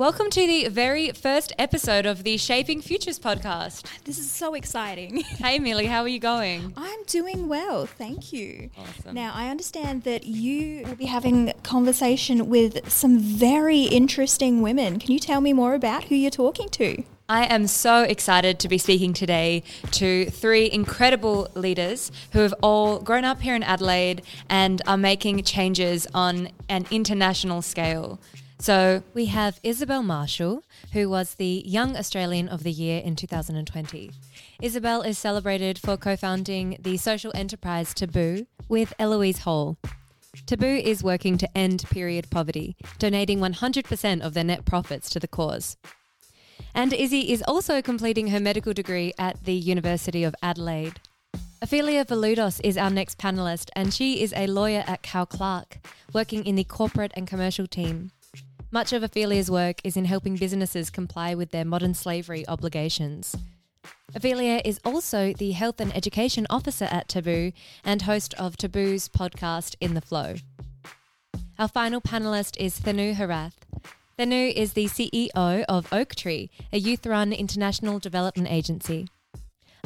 Welcome to the very first episode of the Shaping Futures podcast. This is so exciting. Hey, Millie, how are you going? I'm doing well, thank you. Awesome. Now, I understand that you will be having conversation with some very interesting women. Can you tell me more about who you're talking to? I am so excited to be speaking today to three incredible leaders who have all grown up here in Adelaide and are making changes on an international scale. So we have Isabel Marshall, who was the Young Australian of the Year in 2020. Isabel is celebrated for co founding the social enterprise Taboo with Eloise Hall. Taboo is working to end period poverty, donating 100% of their net profits to the cause. And Izzy is also completing her medical degree at the University of Adelaide. Ophelia Veloudos is our next panelist, and she is a lawyer at Cowell Clarke, working in the corporate and commercial team. Much of Ophelia's work is in helping businesses comply with their modern slavery obligations. Ophelia is also the Health and Education Officer at Taboo and host of Taboo's podcast In the Flow. Our final panelist is Thenu Herath. Thanu is the CEO of Oaktree, a youth run international development agency.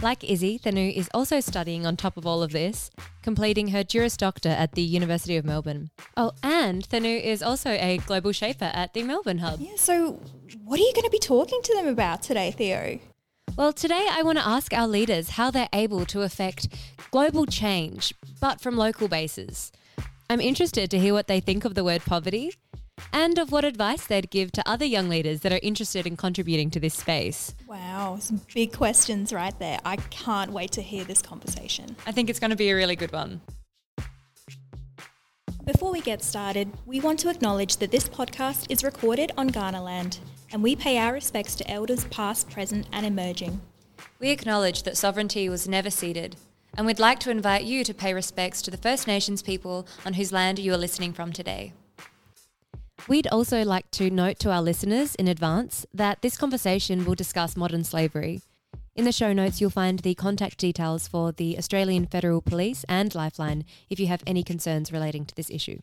Like Izzy, Thenu is also studying on top of all of this, completing her Juris Doctor at the University of Melbourne. Oh, and Thenu is also a global shaper at the Melbourne Hub. Yeah, so what are you going to be talking to them about today, Theo? Well, today I want to ask our leaders how they're able to affect global change, but from local bases. I'm interested to hear what they think of the word poverty and of what advice they'd give to other young leaders that are interested in contributing to this space. Wow, some big questions right there. I can't wait to hear this conversation. I think it's going to be a really good one. Before we get started, we want to acknowledge that this podcast is recorded on Kaurna land, and we pay our respects to elders past, present, and emerging. We acknowledge that sovereignty was never ceded, and we'd like to invite you to pay respects to the First Nations people on whose land you are listening from today. We'd also like to note to our listeners in advance that this conversation will discuss modern slavery. In the show notes, you'll find the contact details for the Australian Federal Police and Lifeline if you have any concerns relating to this issue.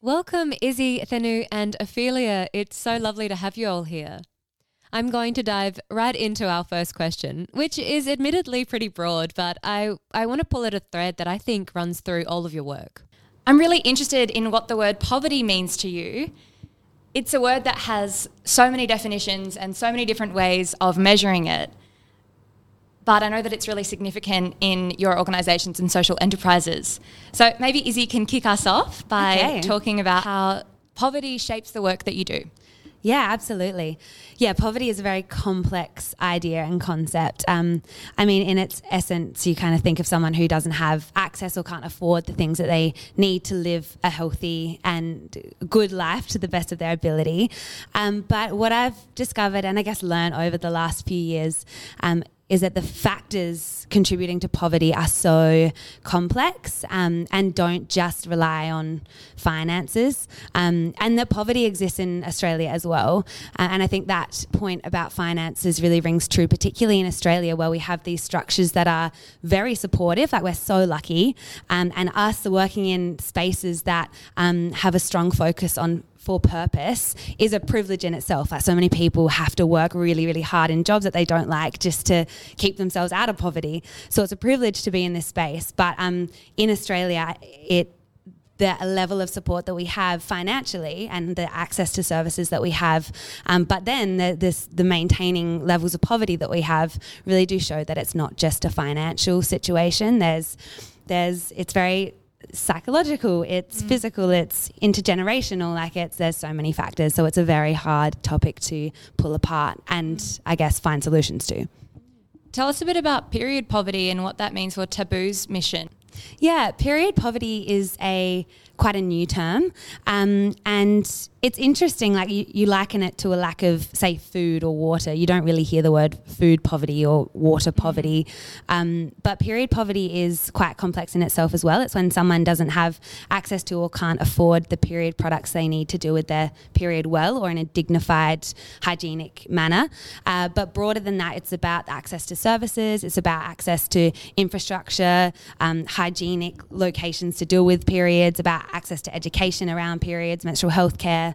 Welcome, Izzy, Thenu, and Ophelia. It's so lovely to have you all here. I'm going to dive right into our first question, which is admittedly pretty broad, but I, I want to pull at a thread that I think runs through all of your work. I'm really interested in what the word poverty means to you. It's a word that has so many definitions and so many different ways of measuring it. But I know that it's really significant in your organisations and social enterprises. So maybe Izzy can kick us off by Okay. talking about how poverty shapes the work that you do. Yeah, absolutely. Yeah, poverty is a very complex idea and concept. Um, I mean, in its essence, you kind of think of someone who doesn't have access or can't afford the things that they need to live a healthy and good life to the best of their ability. Um, but what I've discovered and I guess learned over the last few years um, is that the factors contributing to poverty are so complex um, and don't just rely on finances. Um, and that poverty exists in Australia as well. Uh, and I think that point about finances really rings true, particularly in Australia, where we have these structures that are very supportive. Like we're so lucky, um, and us working in spaces that um, have a strong focus on for purpose is a privilege in itself. Like so many people have to work really, really hard in jobs that they don't like just to keep themselves out of poverty. So it's a privilege to be in this space. But um, in Australia, it the level of support that we have financially and the access to services that we have, um, but then the, this, the maintaining levels of poverty that we have really do show that it's not just a financial situation. There's, there's, it's very psychological, it's physical, it's intergenerational. Like it's there's so many factors, so it's a very hard topic to pull apart and I guess find solutions to. Tell us a bit about period poverty and what that means for Taboo's mission. Yeah, period poverty is a quite a new term, um, and it's interesting. Like you, you liken it to a lack of, say, food or water. You don't really hear the word food poverty or water poverty, um, but period poverty is quite complex in itself as well. It's when someone doesn't have access to or can't afford the period products they need to do with their period well or in a dignified, hygienic manner. Uh, but broader than that, it's about access to services. It's about access to infrastructure, um, hygienic locations to deal with periods, about access to education around periods, menstrual health care.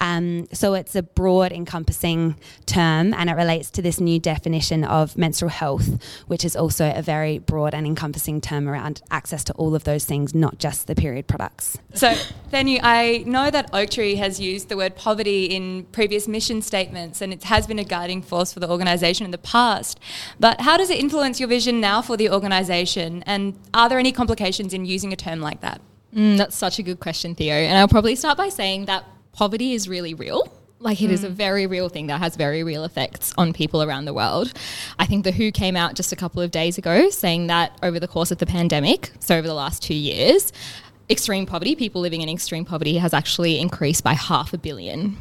Um, so it's a broad, encompassing term, and it relates to this new definition of menstrual health, which is also a very broad and encompassing term around access to all of those things, not just the period products. So, Thenu, I know that Oaktree has used the word poverty in previous mission statements, and it has been a guiding force for the organisation in the past. But how does it influence your vision now for the organisation? And are there any complications in using a term like that? Mm, that's such a good question, Theo. And I'll probably start by saying that poverty is really real. Like it mm. is a very real thing that has very real effects on people around the world. I think the WHO came out just a couple of days ago saying that over the course of the pandemic, so over the last two years, extreme poverty, people living in extreme poverty, has actually increased by half a billion.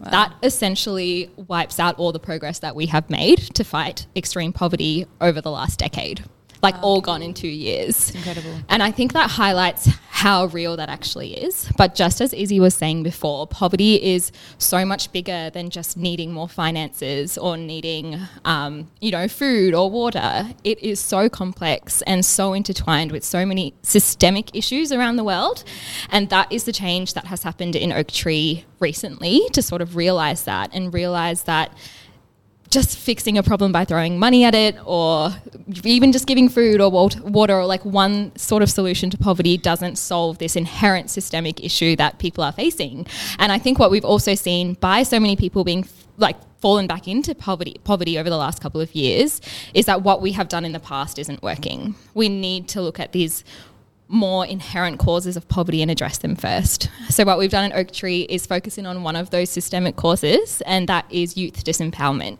Wow. That essentially wipes out all the progress that we have made to fight extreme poverty over the last decade like wow. all gone in two years. Incredible. And I think that highlights how real that actually is. But just as Izzy was saying before, poverty is so much bigger than just needing more finances or needing, um, you know, food or water. It is so complex and so intertwined with so many systemic issues around the world. And that is the change that has happened in Oaktree recently to sort of realize that and realize that just fixing a problem by throwing money at it or even just giving food or water or like one sort of solution to poverty doesn't solve this inherent systemic issue that people are facing. And I think what we've also seen by so many people being like fallen back into poverty poverty over the last couple of years is that what we have done in the past isn't working. We need to look at these more inherent causes of poverty and address them first. So, what we've done at Oaktree is focusing on one of those systemic causes, and that is youth disempowerment.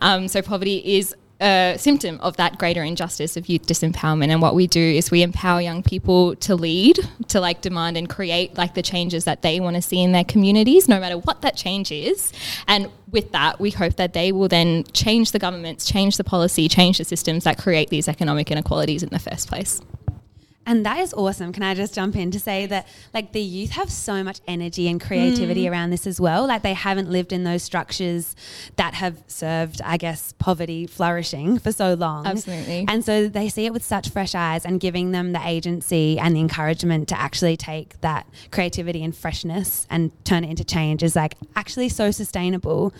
Um, so, poverty is a symptom of that greater injustice of youth disempowerment and what we do is we empower young people to lead to like demand and create like the changes that they want to see in their communities no matter what that change is and with that we hope that they will then change the governments change the policy change the systems that create these economic inequalities in the first place and that is awesome. Can I just jump in to say that like the youth have so much energy and creativity mm. around this as well. Like they haven't lived in those structures that have served, I guess, poverty flourishing for so long. Absolutely. And so they see it with such fresh eyes and giving them the agency and the encouragement to actually take that creativity and freshness and turn it into change is like actually so sustainable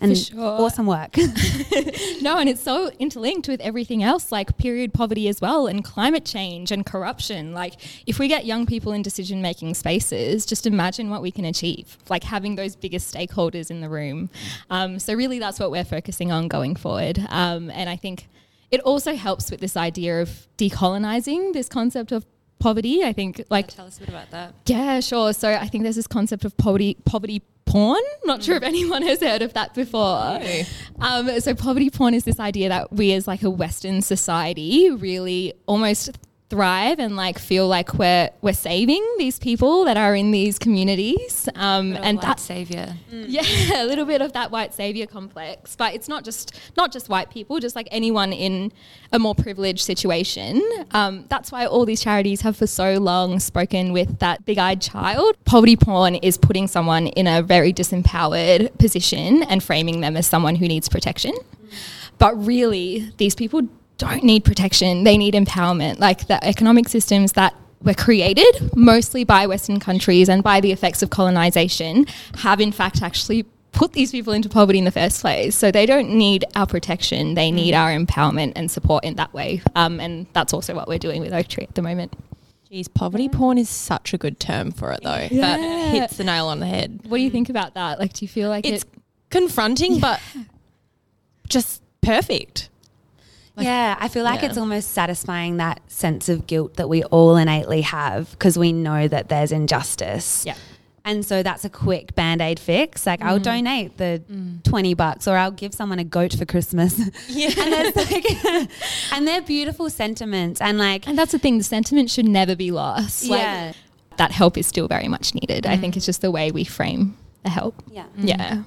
and sure. awesome work. no, and it's so interlinked with everything else like period poverty as well and climate change and corruption corruption. Like, if we get young people in decision making spaces, just imagine what we can achieve, like having those biggest stakeholders in the room. Um, so, really, that's what we're focusing on going forward. Um, and I think it also helps with this idea of decolonizing this concept of poverty. I think, like, yeah, tell us a bit about that. Yeah, sure. So, I think there's this concept of poverty, poverty porn. Not mm. sure if mm. anyone has heard of that before. No. Um, so poverty porn is this idea that we as like a Western society really almost thrive and like feel like we're we're saving these people that are in these communities um, and that savior. Mm. yeah a little bit of that white savior complex but it's not just not just white people just like anyone in a more privileged situation. Um, that's why all these charities have for so long spoken with that big-eyed child. Poverty porn is putting someone in a very disempowered position and framing them as someone who needs protection. But really these people don't need protection, they need empowerment. Like the economic systems that were created mostly by Western countries and by the effects of colonization have, in fact, actually put these people into poverty in the first place. So they don't need our protection, they need mm. our empowerment and support in that way. Um, and that's also what we're doing with Oaktree at the moment. Geez, poverty porn is such a good term for it, though. Yeah. That hits the nail on the head. What do you think about that? Like, do you feel like it's it- confronting, yeah. but just perfect? Like, yeah, I feel like yeah. it's almost satisfying that sense of guilt that we all innately have because we know that there's injustice. Yeah. And so that's a quick band aid fix. Like, mm. I'll donate the mm. 20 bucks or I'll give someone a goat for Christmas. Yeah. and, like, and they're beautiful sentiments. And like, and that's the thing, the sentiment should never be lost. Yeah. Like, that help is still very much needed. Mm. I think it's just the way we frame the help. Yeah. Yeah.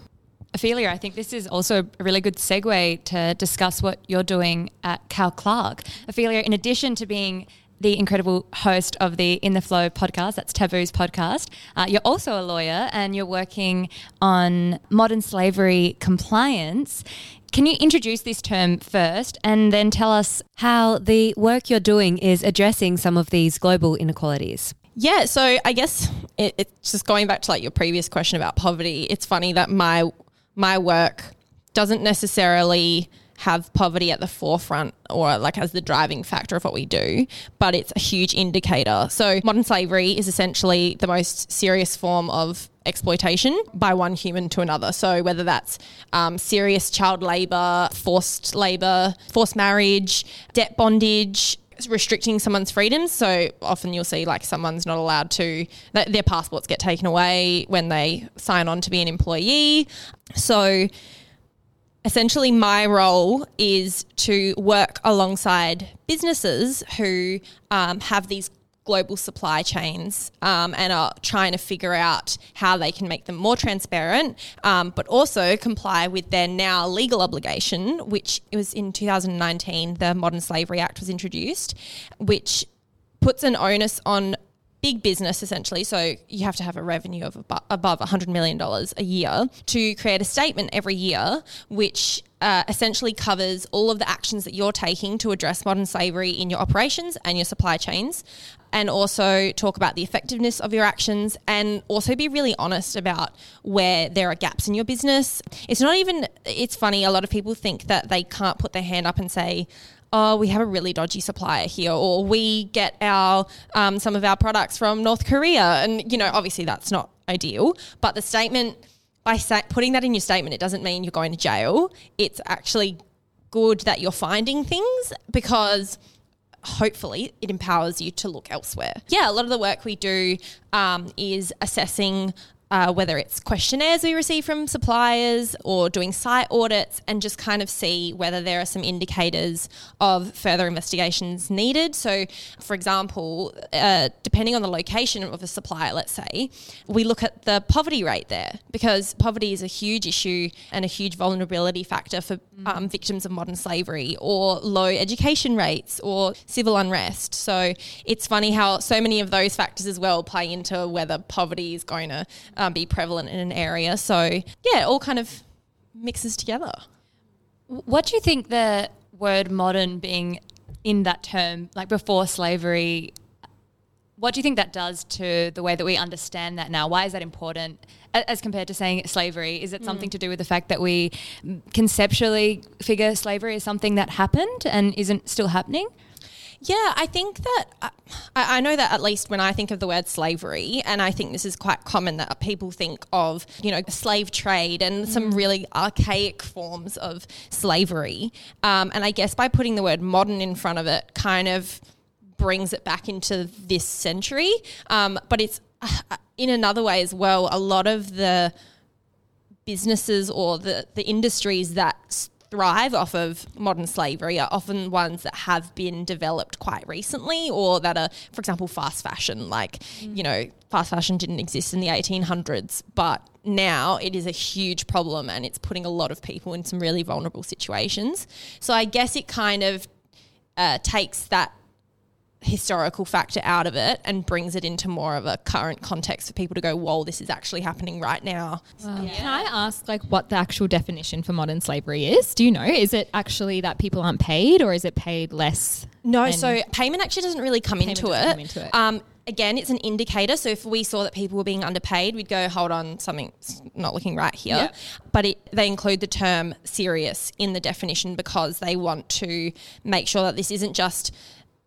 Ophelia, I think this is also a really good segue to discuss what you're doing at Cowell Clarke. Ophelia, in addition to being the incredible host of the In the Flow podcast, that's Taboo's podcast, uh, you're also a lawyer and you're working on modern slavery compliance. Can you introduce this term first and then tell us how the work you're doing is addressing some of these global inequalities? Yeah, so I guess it, it's just going back to like your previous question about poverty. It's funny that my my work doesn't necessarily have poverty at the forefront or like as the driving factor of what we do, but it's a huge indicator. So modern slavery is essentially the most serious form of exploitation by one human to another. So whether that's um, serious child labor, forced labor, forced marriage, debt bondage, restricting someone's freedoms. So often you'll see like someone's not allowed to, their passports get taken away when they sign on to be an employee. So essentially, my role is to work alongside businesses who um, have these global supply chains um, and are trying to figure out how they can make them more transparent, um, but also comply with their now legal obligation, which was in 2019, the Modern Slavery Act was introduced, which puts an onus on big business essentially so you have to have a revenue of above $100 million a year to create a statement every year which uh, essentially covers all of the actions that you're taking to address modern slavery in your operations and your supply chains and also talk about the effectiveness of your actions and also be really honest about where there are gaps in your business. It's not even, it's funny, a lot of people think that they can't put their hand up and say, oh, we have a really dodgy supplier here, or we get our um, some of our products from North Korea, and you know, obviously that's not ideal. But the statement by sa- putting that in your statement, it doesn't mean you're going to jail. It's actually good that you're finding things because hopefully it empowers you to look elsewhere. Yeah, a lot of the work we do um, is assessing uh, whether it's questionnaires we receive from suppliers or doing site audits and just kind of see whether there are some indicators of further investigations needed. So, for example, uh, depending on the location of a supplier, let's say, we look at the poverty rate there because poverty is a huge issue and a huge vulnerability factor for mm. um, victims of modern slavery or low education rates or civil unrest. So, it's funny how so many of those factors as well play into whether poverty is going to um, be prevalent in an area. So yeah, it all kind of mixes together. What do you think the word modern being in that term, like before slavery, what do you think that does to the way that we understand that now? Why is that important as compared to saying slavery? Is it mm. something to do with the fact that we conceptually figure slavery as something that happened and isn't still happening? Yeah, I think that uh, I, I, know that at least when I think of the word slavery, and I think this is quite common that people think of, you know, slave trade and mm. some really archaic forms of slavery. Um, and I guess by putting the word modern in front of it, kind of brings it back into this century. Um, but it's uh, in another way as well, a lot of the businesses or the, the industries that thrive off of modern slavery are often ones that have been developed quite recently or that are, for example, fast fashion. Like, mm. you know, fast fashion didn't exist in the 1800s, but now it is a huge problem and it's putting a lot of people in some really vulnerable situations. So I guess it kind of uh, takes that historical factor out of it and brings it into more of a current context for people to go, whoa, this is actually happening right now. Wow. Yeah. Can I ask like what the actual definition for modern slavery is? Do you know? Is it actually that people aren't paid or is it paid less? No, so payment actually doesn't really come, into it. come into it. Um, again, it's an indicator. So if we saw that people were being underpaid, we'd go, hold on, something's not looking right here. Yeah. But it, they include the term serious in the definition because they want to make sure that this isn't just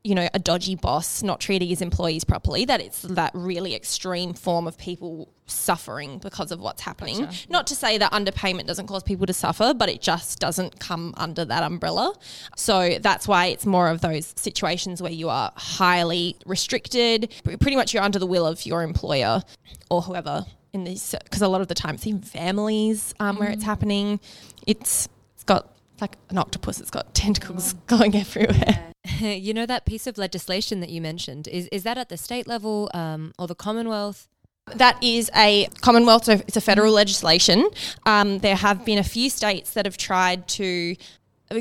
you know, a dodgy boss not treating his employees properly, that it's that really extreme form of people suffering because of what's happening. Gotcha. Not to say that underpayment doesn't cause people to suffer, but it just doesn't come under that umbrella. So that's why it's more of those situations where you are highly restricted. Pretty much you're under the will of your employer or whoever in this, because a lot of the time it's even families um, mm. where it's mm. happening. It's, it's got like an octopus, it's got tentacles going everywhere. you know that piece of legislation that you mentioned is is that at the state level um, or the Commonwealth? That is a Commonwealth, so it's a federal legislation. Um, there have been a few states that have tried to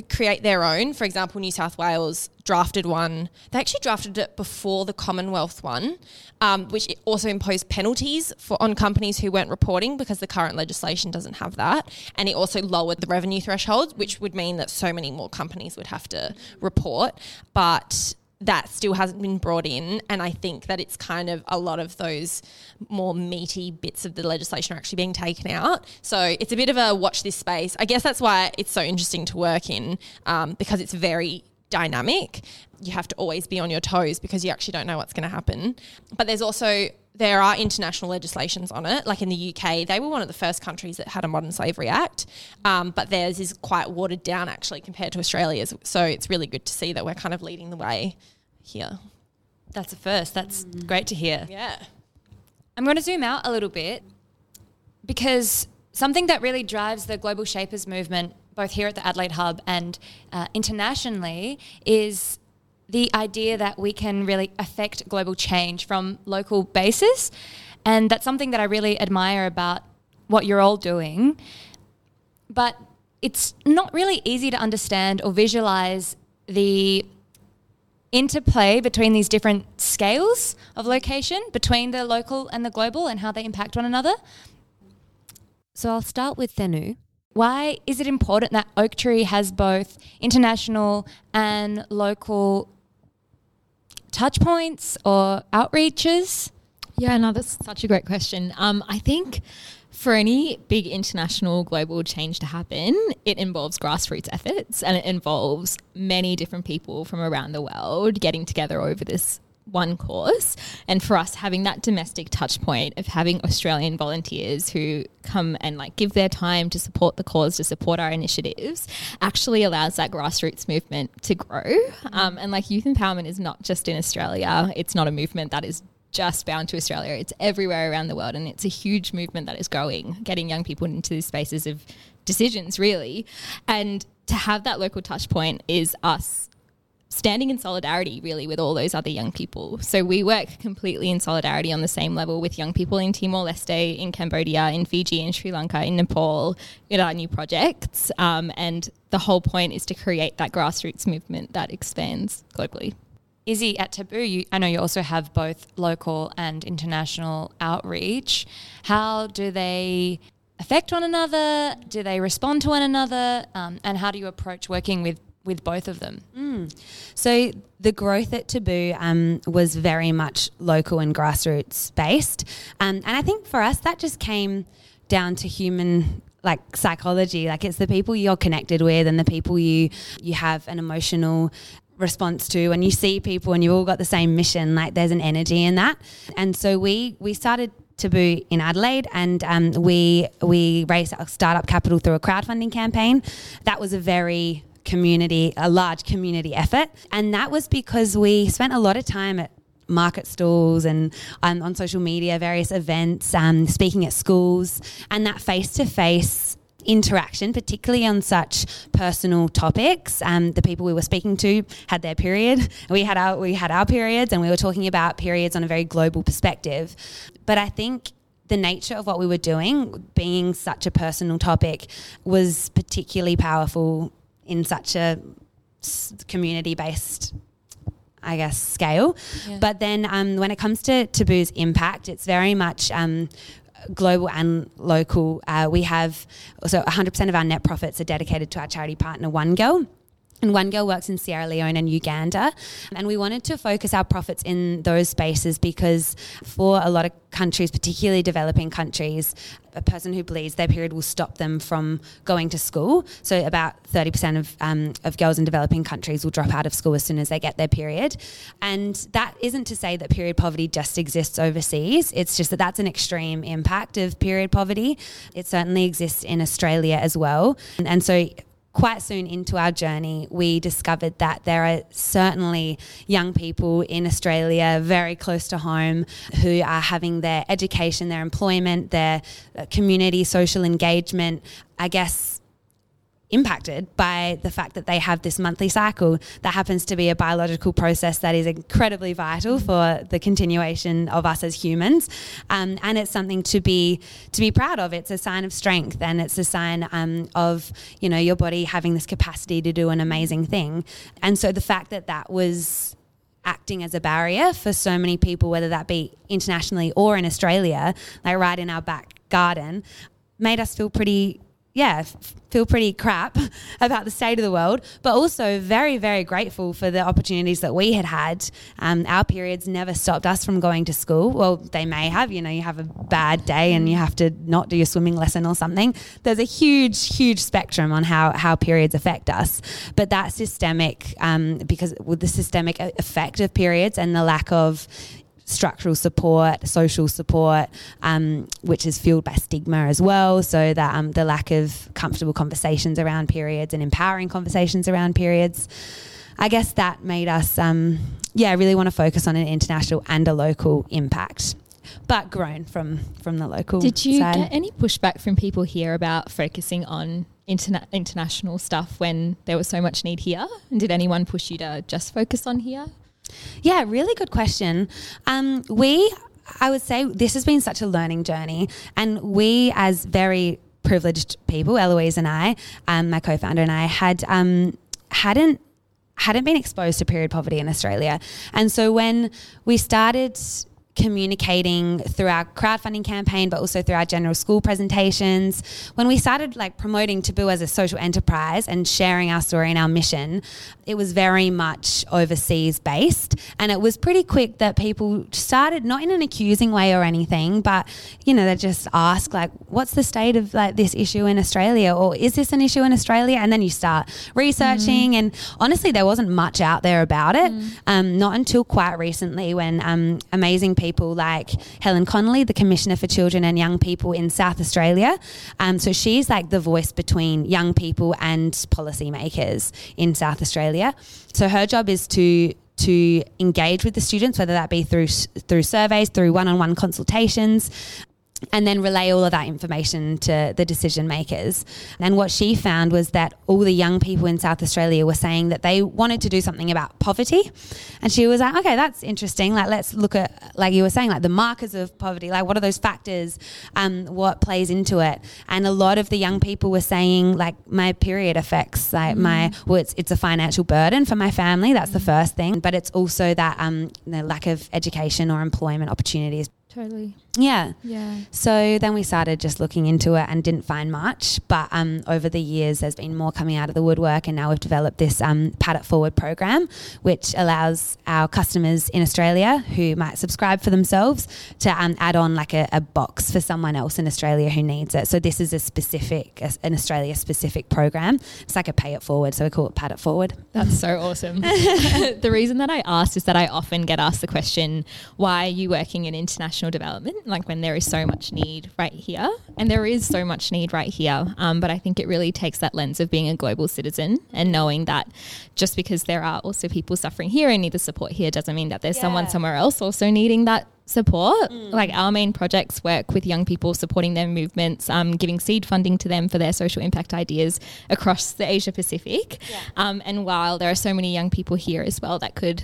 create their own. For example, New South Wales drafted one. They actually drafted it before the Commonwealth one, um, which also imposed penalties for on companies who weren't reporting because the current legislation doesn't have that. And it also lowered the revenue thresholds, which would mean that so many more companies would have to report. But that still hasn't been brought in. And I think that it's kind of a lot of those more meaty bits of the legislation are actually being taken out. So it's a bit of a watch this space. I guess that's why it's so interesting to work in um, because it's very dynamic. You have to always be on your toes because you actually don't know what's going to happen. But there's also there are international legislations on it. Like in the UK, they were one of the first countries that had a Modern Slavery Act, um, but theirs is quite watered down actually compared to Australia's. So it's really good to see that we're kind of leading the way here. That's a first. That's great to hear. Yeah. I'm going to zoom out a little bit because something that really drives the global shapers movement, both here at the Adelaide Hub and uh, internationally, is the idea that we can really affect global change from local basis. And that's something that I really admire about what you're all doing. But it's not really easy to understand or visualize the interplay between these different scales of location between the local and the global and how they impact one another. So I'll start with Thenu. Why is it important that Oaktree has both international and local touch points or outreaches? Yeah, no, that's such a great question. Um, I think for any big international global change to happen, it involves grassroots efforts and it involves many different people from around the world getting together over this one cause. And for us, having that domestic touch point of having Australian volunteers who come and like give their time to support the cause, to support our initiatives, actually allows that grassroots movement to grow. Um, and like youth empowerment is not just in Australia, it's not a movement that is just bound to Australia. It's everywhere around the world, and it's a huge movement that is growing, getting young people into these spaces of decisions, really. And to have that local touch point is us standing in solidarity really with all those other young people. So we work completely in solidarity on the same level with young people in Timor Leste, in Cambodia, in Fiji, in Sri Lanka, in Nepal, in our new projects. Um, and the whole point is to create that grassroots movement that expands globally. Izzy at Taboo, you, I know you also have both local and international outreach. How do they affect one another? Do they respond to one another? Um, and how do you approach working with, with both of them? So the growth at Taboo um, was very much local and grassroots based, um, and I think for us that just came down to human like psychology. Like it's the people you're connected with and the people you you have an emotional response to and you see people and you've all got the same mission like there's an energy in that and so we we started Taboo in Adelaide, and um, we we raised our startup capital through a crowdfunding campaign. That was a very community, a large community effort, and that was because we spent a lot of time at market stalls and um, on social media, various events, um, speaking at schools, and that face to face interaction, particularly on such personal topics. Um, the people we were speaking to had their period. We had our we had our periods, and we were talking about periods on a very global perspective. But I think the nature of what we were doing, being such a personal topic, was particularly powerful in such a community based I guess, scale. Yeah. But then um, when it comes to Taboo's impact, it's very much um, global and local. Uh, we have so 100% of our net profits are dedicated to our charity partner, One Girl. And One Girl works in Sierra Leone and Uganda. And we wanted to focus our profits in those spaces because for a lot of countries, particularly developing countries, a person who bleeds their period will stop them from going to school. So about 30% of, um, of girls in developing countries will drop out of school as soon as they get their period. And that isn't to say that period poverty just exists overseas. It's just that that's an extreme impact of period poverty. It certainly exists in Australia as well. And, and so quite soon into our journey, we discovered that there are certainly young people in Australia very close to home who are having their education, their employment, their uh, community, social engagement, I guess, impacted by the fact that they have this monthly cycle that happens to be a biological process that is incredibly vital for the continuation of us as humans. Um, and it's something to be to be proud of. It's a sign of strength and it's a sign um, of you know your body having this capacity to do an amazing thing. And so the fact that that was acting as a barrier for so many people whether that be internationally or in Australia like right in our back garden made us feel pretty yeah, feel pretty crap about the state of the world, but also very, very grateful for the opportunities that we had had. Um, our periods never stopped us from going to school. Well, they may have, you know, you have a bad day and you have to not do your swimming lesson or something. There's a huge, huge spectrum on how, how periods affect us. But that systemic, um, because with the systemic effect of periods and the lack of structural support, social support, um, which is fueled by stigma as well. So that um, the lack of comfortable conversations around periods and empowering conversations around periods. I guess that made us, um, yeah, really want to focus on an international and a local impact, but grown from from the local. Did you side. get any pushback from people here about focusing on interna- international stuff when there was so much need here? And did anyone push you to just focus on here? Yeah, really good question. Um, we, I would say, this has been such a learning journey, and we, as very privileged people, Eloise and I, um, my co-founder and I, had um, hadn't hadn't been exposed to period poverty in Australia, and so when we started communicating through our crowdfunding campaign, but also through our general school presentations. When we started like promoting Taboo as a social enterprise and sharing our story and our mission, it was very much overseas based. And it was pretty quick that people started, not in an accusing way or anything, but, you know, they just ask like, what's the state of like this issue in Australia? Or is this an issue in Australia? And then you start researching. Mm. And honestly, there wasn't much out there about it. Mm. Um, not until quite recently when um, amazing people people like Helen Connolly, the Commissioner for Children and Young People in South Australia. Um, so she's like the voice between young people and policymakers in South Australia. So her job is to to engage with the students, whether that be through through surveys, through one-on-one consultations, and then relay all of that information to the decision makers. And what she found was that all the young people in South Australia were saying that they wanted to do something about poverty. And she was like, okay, that's interesting. Like, let's look at, like you were saying, like the markers of poverty. Like, what are those factors? Um, what plays into it? And a lot of the young people were saying, like, my period affects, like, mm. my, well, it's, it's a financial burden for my family. That's mm. the first thing. But it's also that um, the lack of education or employment opportunities. Totally. Yeah. Yeah. So then we started just looking into it and didn't find much. But um, over the years, there's been more coming out of the woodwork, and now we've developed this um, Pad It Forward program, which allows our customers in Australia who might subscribe for themselves to um, add on like a, a, box for someone else in Australia who needs it. So this is a specific, a, an Australia specific program. It's like a pay it forward, so we call it Pad It Forward. That's so awesome. the reason that I asked is that I often get asked the question, why are you working in international development? Like when there is so much need right here, and there is so much need right here. Um, but I think it really takes that lens of being a global citizen and knowing that just because there are also people suffering here and need the support here doesn't mean that there's yeah. someone somewhere else also needing that support. Mm. Like our main projects work with young people, supporting their movements, um, giving seed funding to them for their social impact ideas across the Asia Pacific. Yeah. Um, and while there are so many young people here as well that could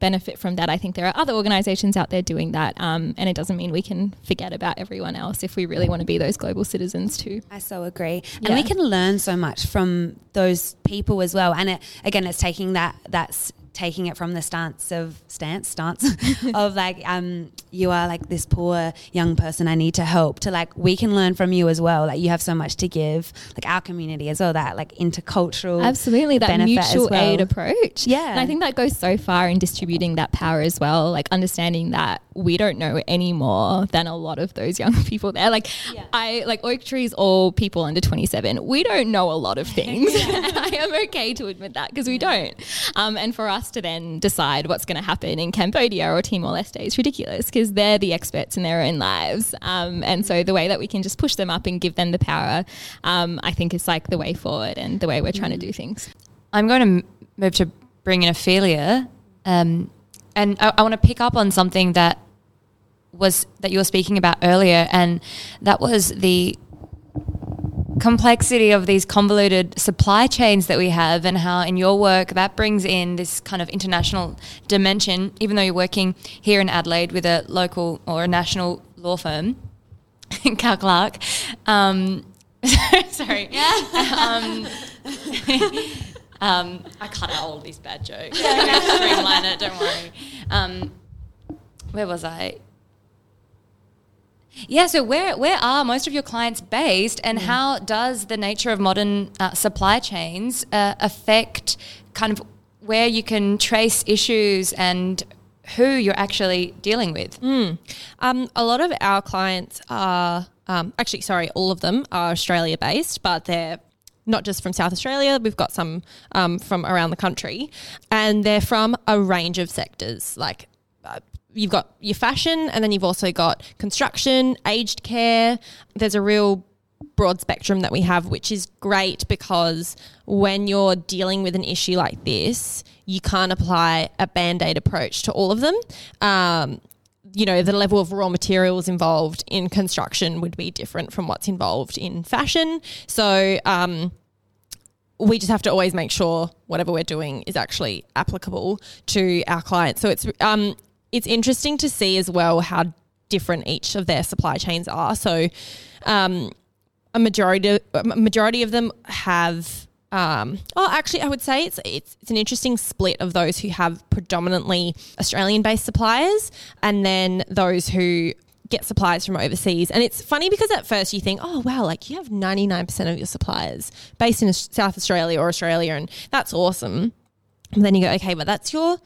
benefit from that. I think there are other organisations out there doing that, um, and it doesn't mean we can forget about everyone else if we really want to be those global citizens too. I so agree, and yeah. we can learn so much from those people as well. And it, again, it's taking that that's taking it from the stance of stance stance of like um you are like this poor young person I need to help to like we can learn from you as well. Like you have so much to give like our community as well that like intercultural absolutely that mutual well. aid approach. Yeah and I think that goes so far in distributing that power as well like understanding that we don't know any more than a lot of those young people there like yeah. I like Oaktree's all people under 27 we don't know a lot of things and I am okay to admit that because we don't um, and for us to then decide what's going to happen in Cambodia or Timor Leste is ridiculous because they're the experts in their own lives. Um, and so the way that we can just push them up and give them the power, um, I think is like the way forward and the way we're trying to do things. I'm going to move to bring in Ophelia. Um, and I, I want to pick up on something that was that you were speaking about earlier, and that was the complexity of these convoluted supply chains that we have and how in your work that brings in this kind of international dimension even though you're working here in Adelaide with a local or a national law firm Cowell Clarke um, sorry. Um, um, I cut out all these bad jokes. Streamline it don't worry. Um, where was I Yeah, so where where are most of your clients based, and how does the nature of modern uh, supply chains uh, affect kind of where you can trace issues and who you're actually dealing with? Um, a lot of our clients are um, actually, sorry, all of them are Australia based, but they're not just from South Australia. We've got some um, from around the country, and they're from a range of sectors. Like uh, you've got your fashion, and then you've also got construction, aged care. There's a real broad spectrum that we have, which is great because when you're dealing with an issue like this, you can't apply a band aid approach to all of them. Um, you know, the level of raw materials involved in construction would be different from what's involved in fashion. So, um, we just have to always make sure whatever we're doing is actually applicable to our clients. So it's um, it's interesting to see as well how different each of their supply chains are. So um, a majority a majority of them have. Um, oh, actually, I would say it's, it's it's an interesting split of those who have predominantly Australian-based suppliers, and then those who get supplies from overseas. And it's funny because at first you think, oh wow, like you have ninety nine percent of your suppliers based in South Australia or Australia, and that's awesome. And then you go, okay, but that's your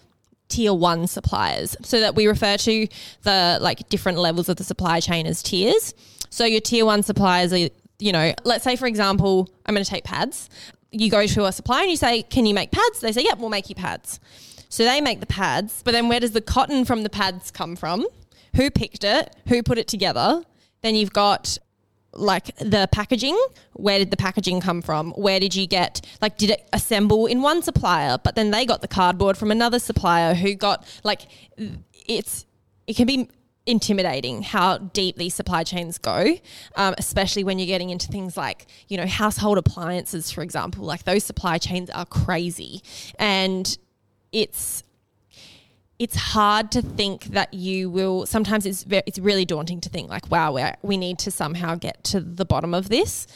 tier one suppliers. So that we refer to the like different levels of the supply chain as tiers. So your tier one suppliers are, you know, let's say for example, I'm going to take pads. You go to a supplier and you say, can you make pads? They say, yep, we'll make you pads. So they make the pads, but then where does the cotton from the pads come from? Who picked it? Who put it together? Then you've got like the packaging? Where did the packaging come from? Where did you get like did it assemble in one supplier but then they got the cardboard from another supplier who got like it's it can be intimidating how deep these supply chains go um, especially when you're getting into things like you know household appliances for example. Like those supply chains are crazy. And it's it's hard to think that you will sometimes it's very, it's really daunting to think like wow we we need to somehow get to the bottom of this.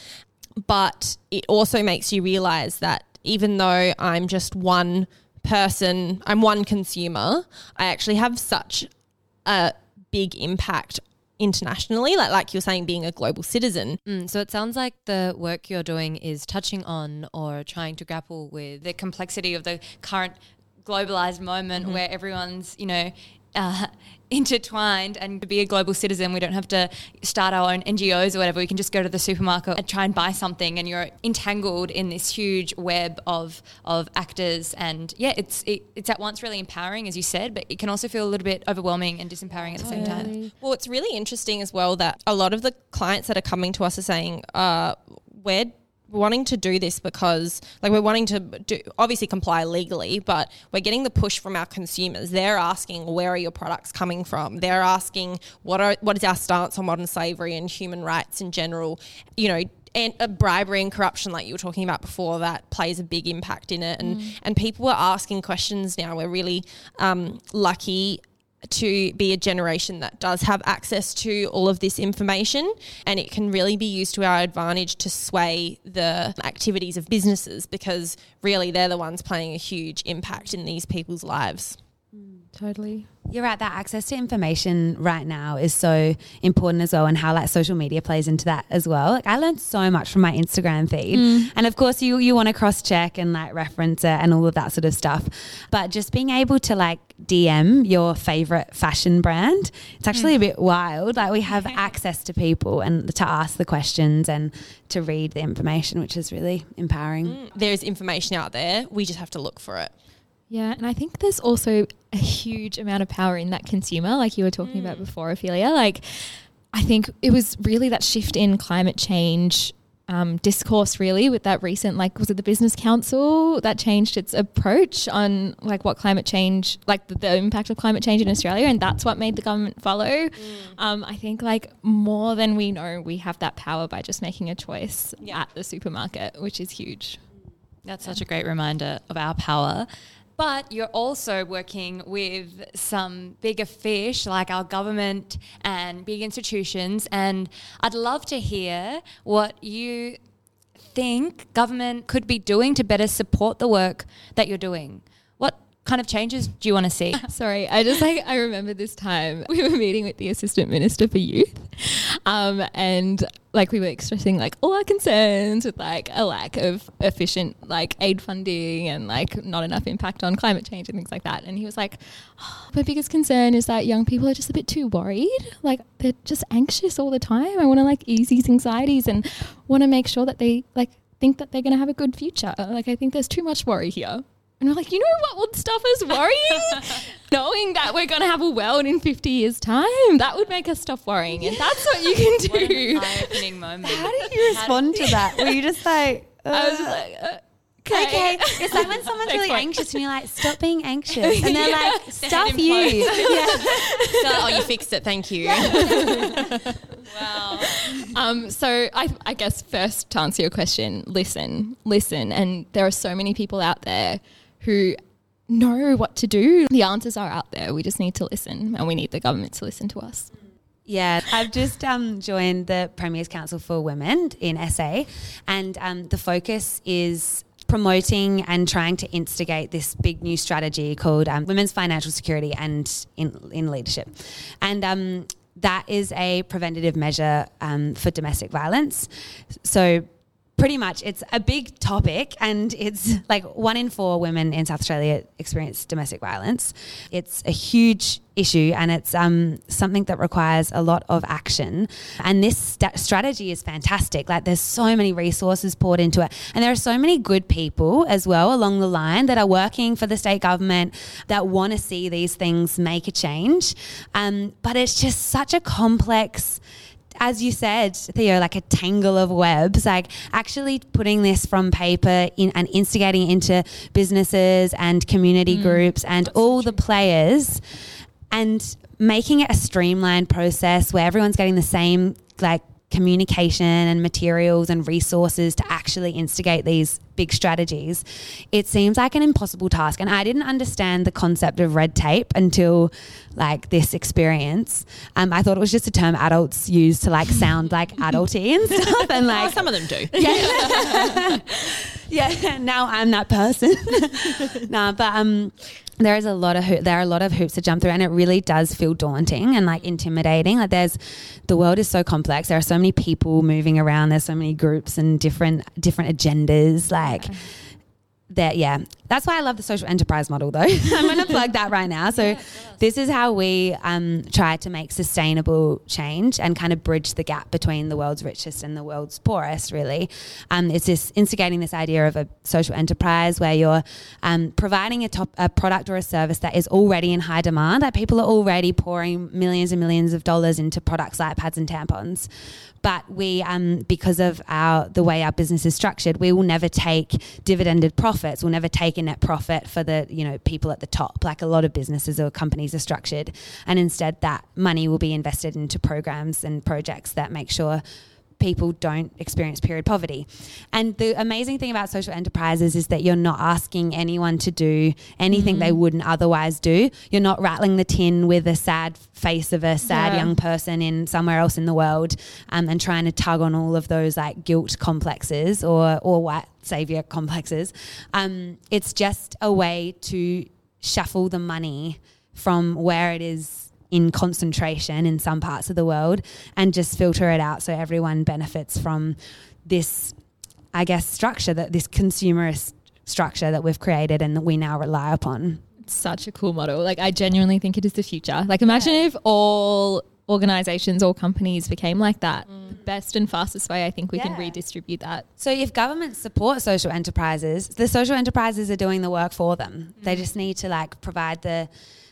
But it also makes you realize that even though I'm just one person I'm one consumer I actually have such a big impact internationally like like you're saying being a global citizen. Mm, so it sounds like the work you're doing is touching on or trying to grapple with the complexity of the current globalized moment Mm-hmm. where everyone's, you know, uh, intertwined and to be a global citizen we don't have to start our own ngos or whatever. We can just go to the supermarket and try and buy something and you're entangled in this huge web of of actors. And yeah it's it, it's at once really empowering as you said but it can also feel a little bit overwhelming and disempowering at the same time. Well, it's really interesting as well that a lot of the clients that are coming to us are saying, uh, we're wanting to do this because, like, we're wanting to do, obviously comply legally, but we're getting the push from our consumers. They're asking, where are your products coming from? They're asking, what are what is our stance on modern slavery and human rights in general? You know, and uh, bribery and corruption, like you were talking about before, that plays a big impact in it. And and people are asking questions now. We're really um, lucky to be a generation that does have access to all of this information and it can really be used to our advantage to sway the activities of businesses because really they're the ones playing a huge impact in these people's lives. Mm. Totally. You're right. That access to information right now is so important as well, and how like social media plays into that as well. Like I learned so much from my Instagram feed, mm. and of course you you want to cross check and like reference it and all of that sort of stuff. But just being able to like DM your favorite fashion brand, it's actually mm. a bit wild. Like we have access to people and to ask the questions and to read the information, which is really empowering. There's information out there, we just have to look for it. Yeah, and I think there's also a huge amount of power in that consumer, like you were talking about before, Ophelia. Like, I think it was really that shift in climate change um, discourse, really, with that recent, like, was it the Business Council that changed its approach on like what climate change, like the, the impact of climate change in Australia, and that's what made the government follow. Um, I think like more than we know, we have that power by just making a choice at the supermarket, which is huge. That's such a great reminder of our power. But you're also working with some bigger fish like our government and big institutions. And I'd love to hear what you think government could be doing to better support the work that you're doing. Kind of changes do you want to see? Sorry, I just like I remember this time we were meeting with the assistant minister for youth, Um, and like we were expressing like all our concerns with like a lack of efficient like aid funding and like not enough impact on climate change and things like that. And he was like, oh, my biggest concern is that young people are just a bit too worried. Like they're just anxious all the time. I want to like ease these anxieties and want to make sure that they like think that they're going to have a good future. Like I think there's too much worry here. And we're like, you know what would stuff us worrying? Knowing that we're going to have a world in 50 years' time. That would make us stop worrying. And that's what you can do. eye-opening moment. How did you respond to that? Were you just like, I was uh, like, uh, okay. It's like when someone's really anxious and you're like, stop being anxious. And they're like, stuff you. yeah. So, oh, you fixed it. Thank you. Wow. Um, so I, I guess first to answer your question, listen, listen. And there are so many people out there who know what to do. The answers are out there. We just need to listen and we need the government to listen to us. Yeah, I've just um, joined the Premier's Council for Women in SA, and um, the focus is promoting and trying to instigate this big new strategy called um, Women's Financial Security and in, in Leadership. And um, that is a preventative measure um, for domestic violence. So pretty much it's a big topic and it's like one in four women in South Australia experience domestic violence. It's a huge issue and it's um, something that requires a lot of action. And this st- strategy is fantastic. Like there's so many resources poured into it. And there are so many good people as well along the line that are working for the state government that want to see these things make a change. Um, but it's just such a complex as you said, Theo, like a tangle of webs, like actually putting this from paper in and instigating into businesses and community mm. groups and all the players and making it a streamlined process where everyone's getting the same like communication and materials and resources to actually instigate these big strategies it seems like an impossible task. And i didn't understand the concept of red tape until like this experience. Um, i thought it was just a term adults use to like sound like adulty and stuff and Oh, like some of them do. yeah, now I'm that person. no, but um, there is a lot of ho- there are a lot of hoops to jump through, and it really does feel daunting and like intimidating. Like there's the world is so complex. There are so many people moving around. There's so many groups and different different agendas. Like that, yeah. That's why I love the social enterprise model, though. I'm going to plug that right now. So, this is how we um, try to make sustainable change and kind of bridge the gap between the world's richest and the world's poorest, really. Um, it's this instigating this idea of a social enterprise where you're um, providing a, top, a product or a service that is already in high demand, that people are already pouring millions and millions of dollars into products like pads and tampons but we um, because of our the way our business is structured we will never take dividended profits we'll never take a net profit for the you know people at the top like a lot of businesses or companies are structured and instead that money will be invested into programs and projects that make sure people don't experience period poverty. And the amazing thing about social enterprises is that you're not asking anyone to do anything they wouldn't otherwise do. You're not rattling the tin with a sad face of a sad Yeah. young person in somewhere else in the world um, and trying to tug on all of those like guilt complexes or, or white savior complexes. Um, it's just a way to shuffle the money from where it is in concentration in some parts of the world and just filter it out so everyone benefits from this i guess structure that this consumerist structure that we've created and that we now rely upon It's such a cool model. Like I genuinely think it is the future. Like imagine if all organizations or companies became like that. Mm. The best and fastest way I think we can redistribute that. so if governments support social enterprises the social enterprises are doing the work for them. They mm. just need to like provide the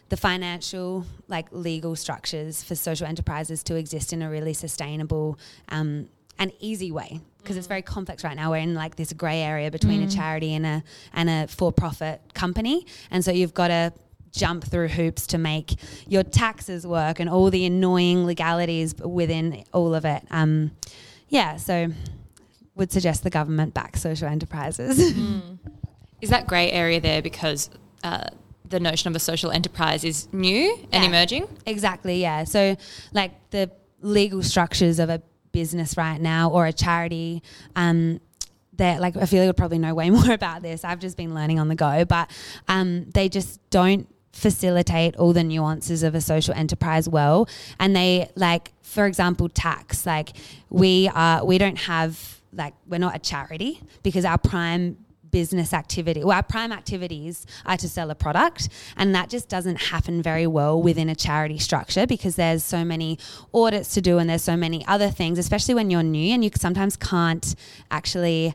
the financial like legal structures for social enterprises to exist in a really sustainable um, and easy way. Because it's mm. very complex right now. We're in like this gray area between a charity and a and a for-profit company. And so you've got to jump through hoops to make your taxes work and all the annoying legalities within all of it um, yeah so would suggest the government back social enterprises Is that grey area there because uh, the notion of a social enterprise is new and Yeah. emerging? Exactly, yeah. So, like the legal structures of a business right now or a charity, um, that like Ophelia would probably know way more about this. I've just been learning on the go, but um, they just don't facilitate all the nuances of a social enterprise well. And they like for example tax. Like we are we don't have like we're not a charity because our prime business activity well our prime activities are to sell a product. And that just doesn't happen very well within a charity structure because there's so many audits to do and there's so many other things especially when you're new and you sometimes can't actually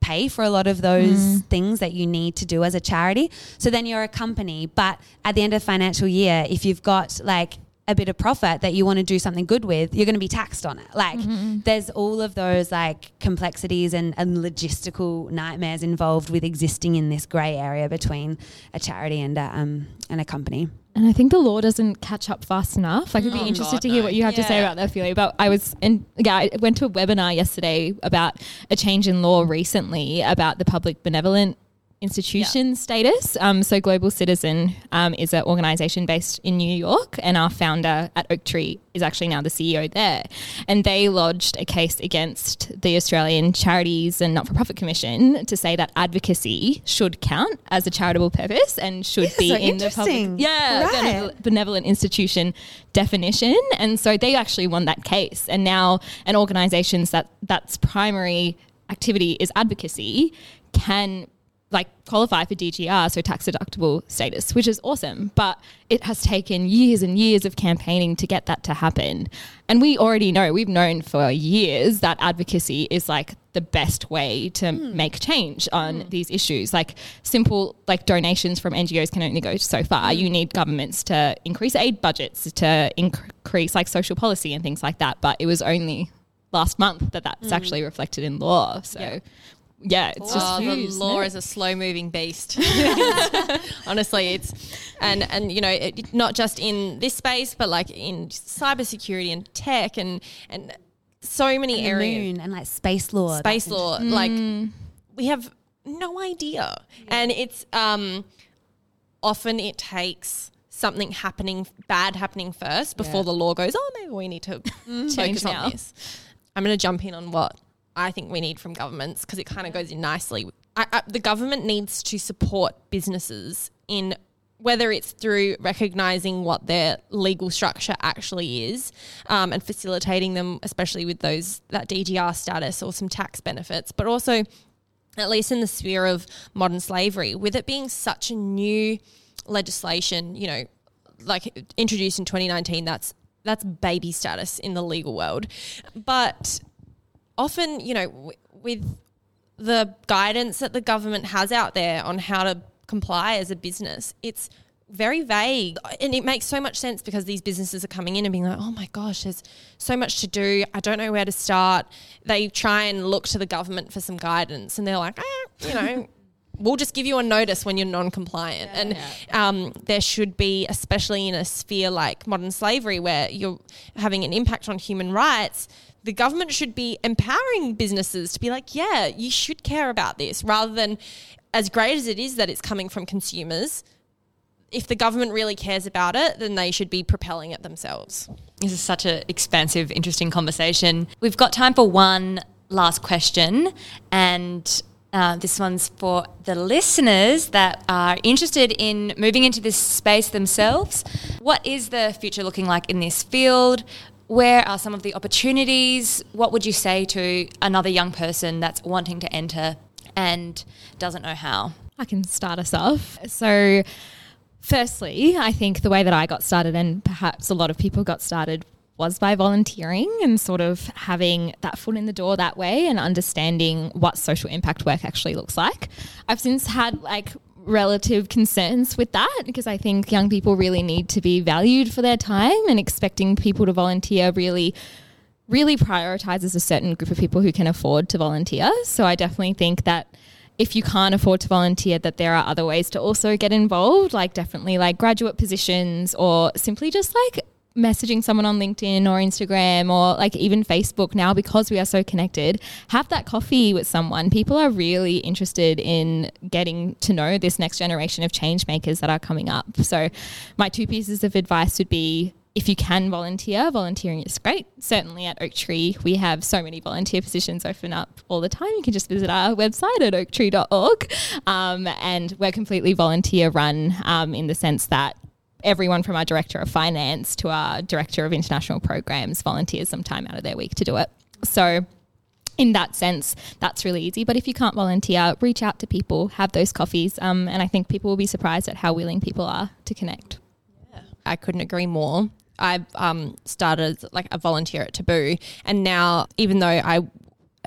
pay for a lot of those things that you need to do as a charity. So then you're a company, but at the end of financial year, if you've got like a bit of profit that you want to do something good with, you're going to be taxed on it. Like there's all of those like complexities and, and logistical nightmares involved with existing in this grey area between a charity and a, um, and a company. And I think the law doesn't catch up fast enough. Like, I'd be Oh, interested God, to hear no. what you have to say about that, Ophelia. But I was, in, yeah, I went to a webinar yesterday about a change in law recently about the public benevolent institution status. Um, so Global Citizen um, is an organization based in New York, and our founder at Oaktree is actually now the CEO there. And they lodged a case against the Australian Charities and Not for Profit Commission to say that advocacy should count as a charitable purpose and should be in the public. Yeah, Right. benevol- benevolent institution definition. And so they actually won that case. And now an organizations that that's primary activity is advocacy can like qualify for DGR, so tax deductible status, which is awesome. But it has taken years and years of campaigning to get that to happen. And we already know, we've known for years that advocacy is like the best way to hmm. make change on hmm. these issues. Like simple like donations from NGOs can only go so far. You hmm. need governments to increase aid budgets, to increase like social policy and things like that. But it was only last month that that's actually reflected in law. So yeah, it's just Oh, huge, the isn't law it? is a slow moving beast. Honestly, it's and and you know it, not just in this space, but like in cybersecurity and tech and and so many And the areas. moon and like space law. Space that's law, like we have no idea, and it's um often it takes something happening bad happening first before the law goes. Oh, maybe we need to Change focus on this. I'm going to jump in on what I think we need from governments because it kind of goes in nicely. I, I, the government needs to support businesses in whether it's through recognizing what their legal structure actually is um, and facilitating them, especially with those that DGR status or some tax benefits, but also at least in the sphere of modern slavery, with it being such a new legislation, you know, like introduced in 2019, that's that's baby status in the legal world. But often, you know, w- with the guidance that the government has out there on how to comply as a business, it's very vague. And it makes so much sense because these businesses are coming in and being like, oh my gosh, there's so much to do. I don't know where to start. They try and look to the government for some guidance and they're like, ah, you know, we'll just give you a notice when you're non-compliant and um, there should be especially in a sphere like modern slavery where you're having an impact on human rights the government should be empowering businesses to be like yeah you should care about this rather than as great as it is that it's coming from consumers if the government really cares about it then they should be propelling it themselves This is such an expansive, interesting conversation. We've got time for one last question, and uh, this one's for the listeners that are interested in moving into this space themselves. What is the future looking like in this field? Where are some of the opportunities? What would you say to another young person that's wanting to enter and doesn't know how? I can start us off. So, firstly, I think the way that I got started, and perhaps a lot of people got started, was by volunteering and sort of having that foot in the door that way and understanding what social impact work actually looks like. I've since had like relative concerns with that because I think young people really need to be valued for their time and expecting people to volunteer really really prioritizes a certain group of people who can afford to volunteer. So I definitely think that if you can't afford to volunteer, that there are other ways to also get involved, like definitely like graduate positions or simply just like messaging someone on LinkedIn or Instagram or like even Facebook now because we are so connected, have that coffee with someone. People are really interested in getting to know this next generation of change makers that are coming up. So my two pieces of advice would be if you can volunteer, volunteering is great. Certainly at Oaktree, we have so many volunteer positions open up all the time. You can just visit our website at oaktree.org. Um, and we're completely volunteer run um, in the sense that everyone from our director of finance to our director of international programs volunteers some time out of their week to do it. So, in that sense, that's really easy. But if you can't volunteer, reach out to people, have those coffees, um, and I think people will be surprised at how willing people are to connect. Yeah. I couldn't agree more. I've um, started like a volunteer at Taboo, and now even though I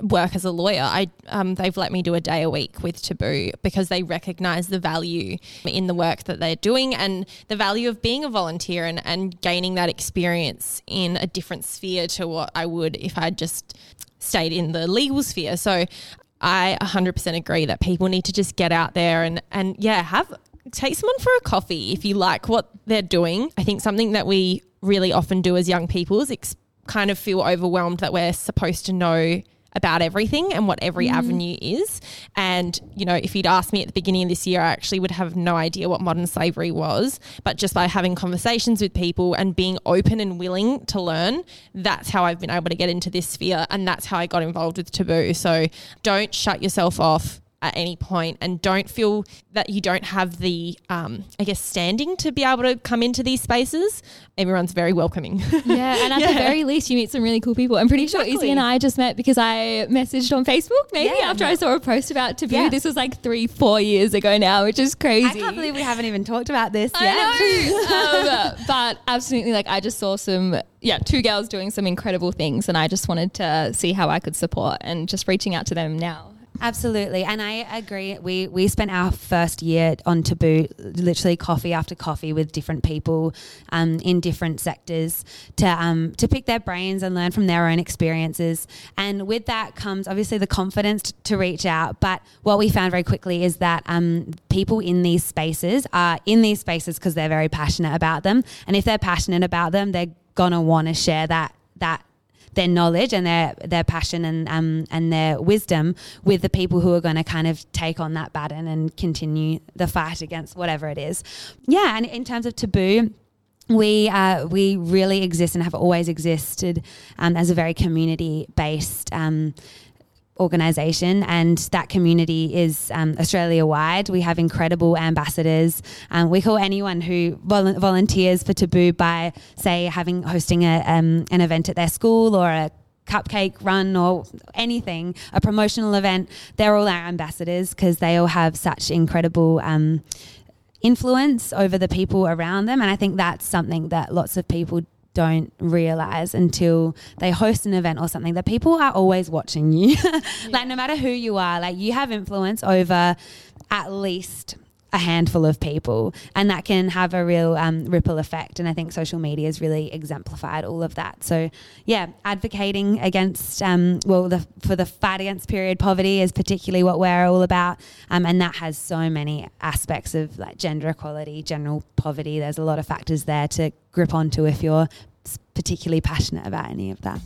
work as a lawyer, I um, they've let me do a day a week with Taboo because they recognise the value in the work that they're doing and the value of being a volunteer and, and gaining that experience in a different sphere to what I would if I'd just stayed in the legal sphere. So I 100% agree that people need to just get out there and and yeah have take someone for a coffee if you like what they're doing. I think something that we really often do as young people is ex- kind of feel overwhelmed that we're supposed to know about everything and what every Mm. avenue is. And, you know, if you'd asked me at the beginning of this year, I actually would have no idea what modern slavery was. But just by having conversations with people and being open and willing to learn, that's how I've been able to get into this sphere. And that's how I got involved with Taboo. So don't shut yourself off at any point and don't feel that you don't have the um, i guess standing to be able to come into these spaces everyone's very welcoming Yeah, and at the very least, you meet some really cool people. I'm pretty sure Izzy and I just met because I messaged on Facebook maybe Yeah. after I saw a post about Taboo. Yeah. This was like three, four years ago now, which is crazy. I can't believe we haven't even talked about this yet. I know. um, but absolutely, like I just saw some, yeah, two girls doing some incredible things, and I just wanted to see how I could support and just reaching out to them now. Absolutely, and I agree. We we spent our first year on Taboo, literally coffee after coffee with different people um, in different sectors to um, to pick their brains and learn from their own experiences. And with that comes obviously the confidence to reach out. But what we found very quickly is that um, people in these spaces are in these spaces because they're very passionate about them, and if they're passionate about them, they're gonna want to share that that their knowledge and their their passion and um and their wisdom with the people who are going to kind of take on that baton and continue the fight against whatever it is. Yeah, and in terms of taboo. We uh, we really exist and have always existed um, as a very community based um, organisation, and that community is um, Australia wide. We have incredible ambassadors. Um, we call anyone who vol- volunteers for Taboo by, say, having hosting a, um, an event at their school or a cupcake run or anything, a promotional event. They're all our ambassadors because they all have such incredible. Um, influence over the people around them and i think that's something that lots of people don't realize until they host an event or something that people are always watching you. like no matter who you are, like you have influence over at least a handful of people, and that can have a real um, ripple effect. And I think social media has really exemplified all of that. So yeah, advocating against um, well, the, for the fight against period poverty is particularly what we're all about, um, and that has so many aspects of like gender equality, general poverty. There's a lot of factors there to grip onto if you're particularly passionate about any of that.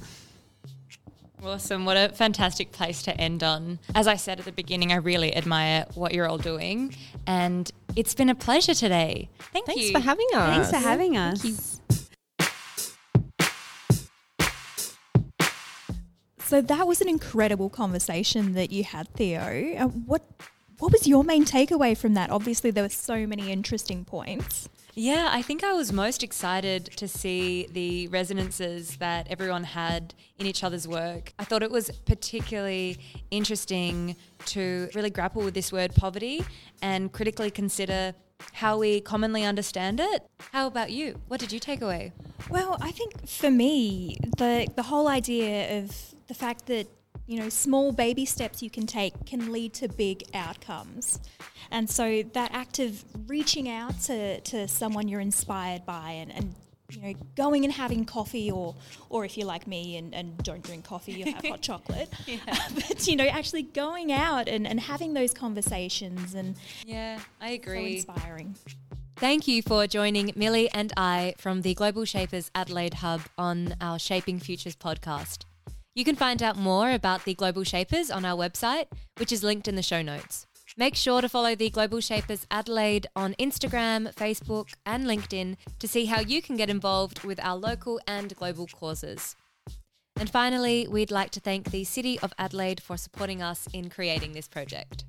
Awesome. What a fantastic place to end on. As I said at the beginning, I really admire what you're all doing. And it's been a pleasure today. Thank thanks you. for having us Thanks for having us. So that was an incredible conversation that you had, Theo. Uh, what what was your main takeaway from that? Obviously, there were so many interesting points. Yeah, I think I was most excited to see the resonances that everyone had in each other's work. I thought it was particularly interesting to really grapple with this word poverty and critically consider how we commonly understand it. How about you? What did you take away? Well, I think for me, the the whole idea of the fact that you know small baby steps you can take can lead to big outcomes, and so that act of reaching out to, to someone you're inspired by and, and you know going and having coffee or or if you're like me and, and don't drink coffee you have hot chocolate but you know actually going out and, and having those conversations and Yeah, I so agree. inspiring Thank you for joining Millie and I from the Global Shapers Adelaide Hub on our Shaping Futures podcast. You can find out more about the Global Shapers on our website, which is linked in the show notes. Make sure to follow the Global Shapers Adelaide on Instagram, Facebook, and LinkedIn to see how you can get involved with our local and global causes. And finally, we'd like to thank the City of Adelaide for supporting us in creating this project.